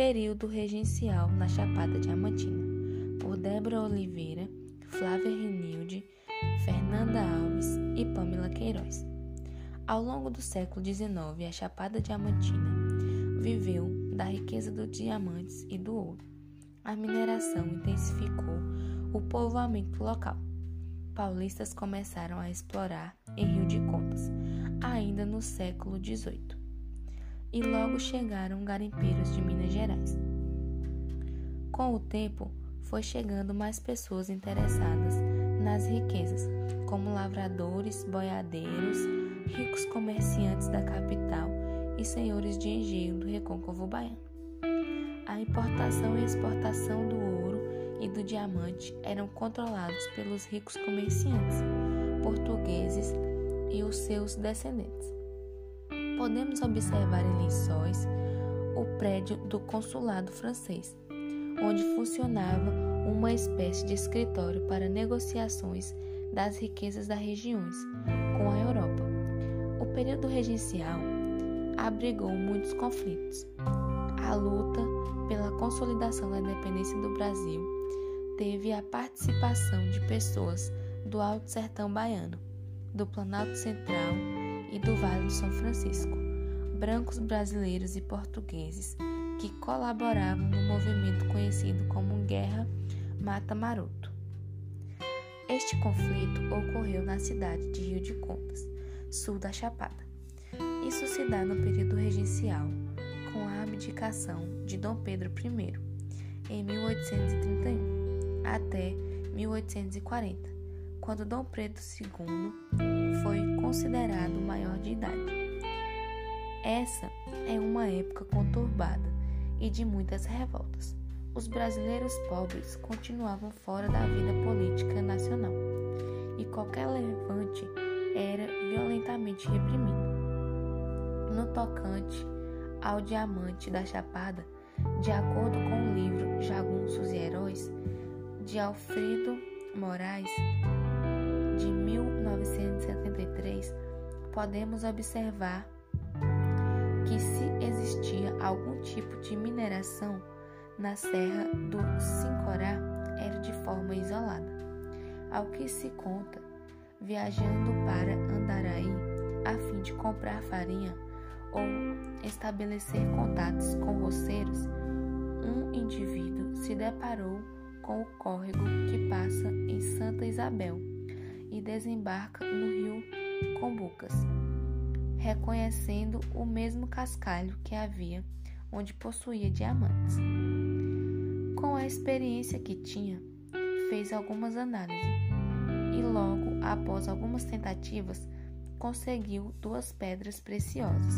Período regencial na Chapada Diamantina, por Débora Oliveira, Flávia Renilde, Fernanda Alves e Pamela Queiroz. Ao longo do século XIX, a Chapada Diamantina viveu da riqueza dos diamantes e do ouro. A mineração intensificou o povoamento local. Paulistas começaram a explorar em Rio de Contas, ainda no século XVIII, e logo chegaram garimpeiros de Minas Gerais. Com o tempo, foi chegando mais pessoas interessadas nas riquezas, como lavradores, boiadeiros, ricos comerciantes da capital e senhores de engenho do recôncavo baiano. A importação e exportação do ouro e do diamante eram controlados pelos ricos comerciantes portugueses e os seus descendentes. Podemos observar em Lençóis o prédio do consulado francês, onde funcionava uma espécie de escritório para negociações das riquezas das regiões com a Europa. O período regencial abrigou muitos conflitos. A luta pela consolidação da independência do Brasil teve a participação de pessoas do Alto Sertão Baiano, do Planalto Central e do Vale do São Francisco, brancos brasileiros e portugueses que colaboravam no movimento conhecido como Guerra Mata Maroto. Este conflito ocorreu na cidade de Rio de Contas, sul da Chapada. Isso se dá no período regencial, com a abdicação de Dom Pedro I, em 1831, até 1840, quando Dom Pedro II foi considerado maior de idade. Essa é uma época conturbada e de muitas revoltas. Os brasileiros pobres continuavam fora da vida política nacional e qualquer levante era violentamente reprimido. No tocante ao diamante da Chapada, de acordo com o livro Jagunços e Heróis, de Alfredo Moraes, podemos observar que se existia algum tipo de mineração na Serra do Sincorá, era de forma isolada. Ao que se conta, viajando para Andaraí a fim de comprar farinha, ou estabelecer contatos com roceiros, um indivíduo se deparou com o córrego que passa em Santa Isabel e desembarca no rio Combucas, reconhecendo o mesmo cascalho que havia onde possuía diamantes. Com a experiência que tinha, fez algumas análises e logo após algumas tentativas conseguiu duas pedras preciosas.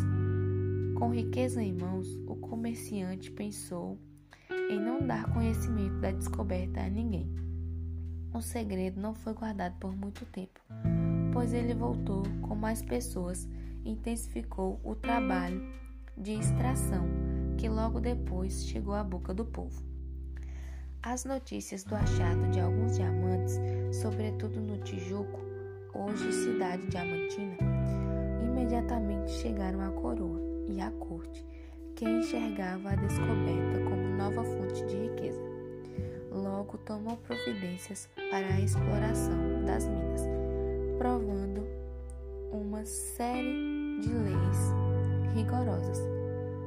Com riqueza em mãos, o comerciante pensou em não dar conhecimento da descoberta a ninguém. O segredo não foi guardado por muito tempo, pois ele voltou com mais pessoas e intensificou o trabalho de extração, que logo depois chegou à boca do povo. As notícias do achado de alguns diamantes, sobretudo no Tijuco, hoje cidade diamantina, imediatamente chegaram à coroa e à corte, que enxergava a descoberta como nova fonte de riqueza. Logo tomou providências para a exploração das minas, provando uma série de leis rigorosas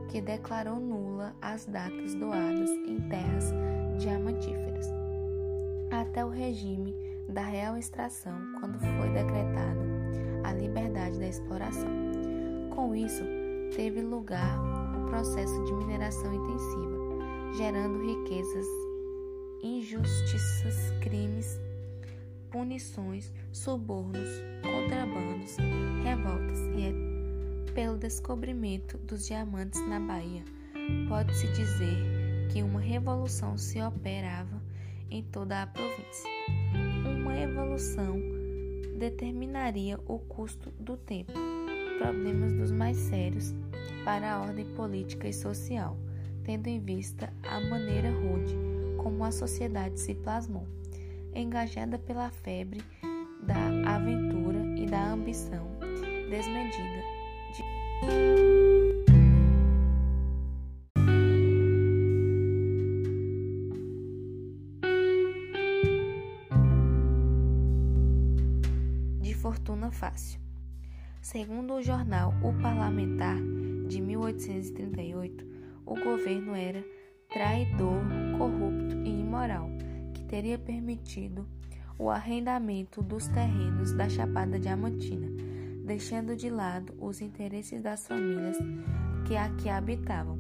que declarou nula as datas doadas em terras diamantíferas. Até o regime da real extração quando foi decretada a liberdade da exploração. Com isso, teve lugar o processo de mineração intensiva, gerando riquezas, injustiças, crimes, punições, subornos, contrabandos, revoltas e é pelo descobrimento dos diamantes na Bahia. Pode-se dizer que uma revolução se operava em toda a província uma evolução determinaria o custo do tempo, problemas dos mais sérios para a ordem política e social, tendo em vista a maneira rude como a sociedade se plasmou, engajada pela febre da aventura e da ambição desmedida. De... fortuna fácil. Segundo o jornal O Parlamentar de 1838, o governo era traidor, corrupto e imoral teria permitido o arrendamento dos terrenos da Chapada Diamantina, deixando de lado os interesses das famílias que aqui habitavam,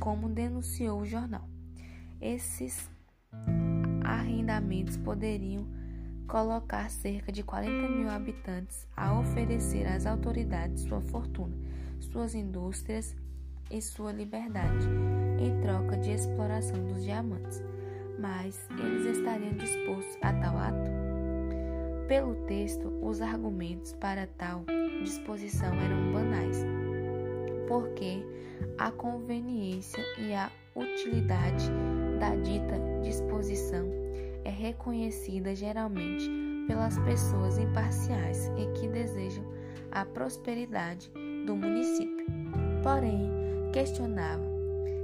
como denunciou o jornal. Esses arrendamentos poderiam colocar cerca de 40 mil habitantes a oferecer às autoridades sua fortuna, suas indústrias e sua liberdade, em troca de exploração dos diamantes. Mas eles estariam dispostos a tal ato? Pelo texto, os argumentos para tal disposição eram banais, porque a conveniência e a utilidade da dita disposição é reconhecida geralmente pelas pessoas imparciais e que desejam a prosperidade do município. Porém, questionava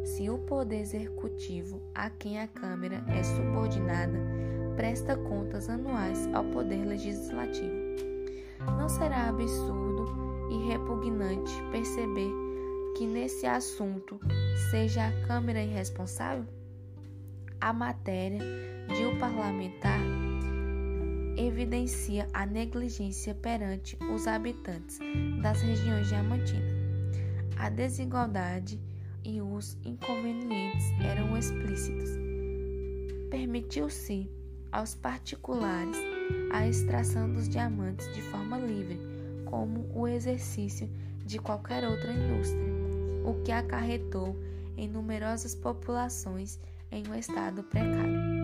se o poder executivo, a quem a Câmara é subordinada, presta contas anuais ao poder legislativo. Não será absurdo e repugnante perceber que nesse assunto seja a Câmara irresponsável? A matéria de o um parlamentar evidencia a negligência perante os habitantes das regiões diamantinas. A desigualdade e os inconvenientes eram explícitos. Permitiu-se aos particulares a extração dos diamantes de forma livre, como o exercício de qualquer outra indústria, o que acarretou em numerosas populações em um estado precário.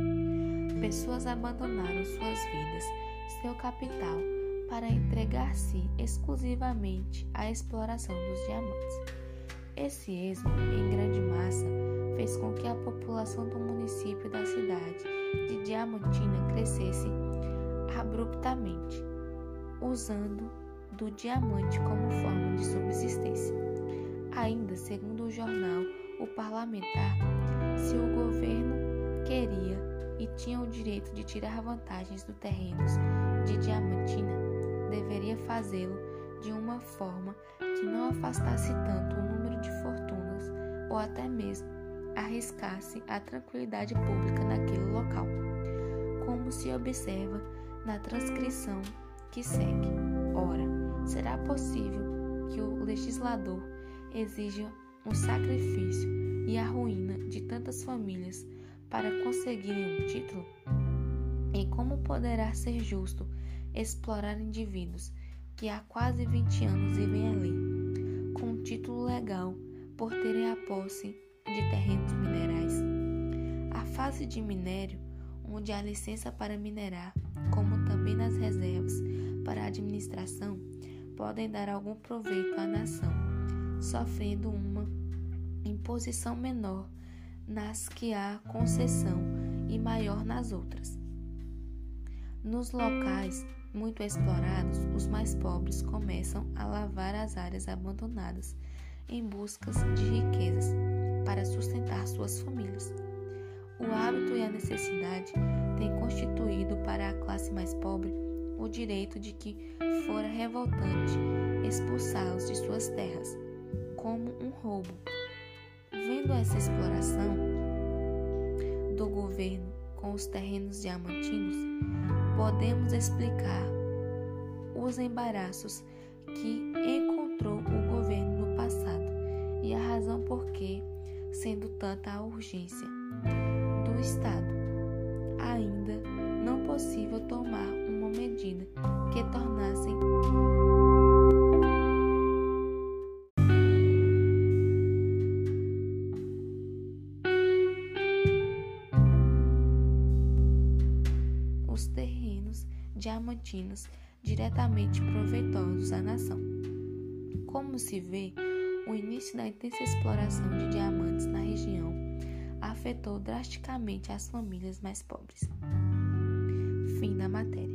Pessoas abandonaram suas vidas, seu capital, para entregar-se exclusivamente à exploração dos diamantes. Esse êxodo, em grande massa, fez com que a população do município da cidade de Diamantina crescesse abruptamente, usando do diamante como forma de subsistência. Ainda segundo o jornal O Parlamentar, se o governo queria e tinha o direito de tirar vantagens dos terrenos de Diamantina, deveria fazê-lo de uma forma que não afastasse tanto o ou até mesmo arriscasse a tranquilidade pública naquele local, como se observa na transcrição que segue. Ora, será possível que o legislador exija um sacrifício e a ruína de tantas famílias para conseguirem um título? E como poderá ser justo explorar indivíduos que há quase 20 anos vivem ali, com um título legal por terem a posse de terrenos minerais? A fase de minério, onde há licença para minerar, como também nas reservas para administração, podem dar algum proveito à nação, sofrendo uma imposição menor nas que há concessão e maior nas outras. Nos locais muito explorados, os mais pobres começam a lavar as áreas abandonadas em busca de riquezas para sustentar suas famílias. O hábito e a necessidade têm constituído para a classe mais pobre o direito de que fora revoltante expulsá-los de suas terras, como um roubo. Vendo essa exploração do governo com os terrenos diamantinos, podemos explicar os embaraços que encontrou o governo no passado e a razão por que, sendo tanta a urgência do Estado, ainda não possível tomar uma medida que tornasse diamantinos diretamente proveitosos à nação. Como se vê, o início da intensa exploração de diamantes na região afetou drasticamente as famílias mais pobres. Fim da matéria.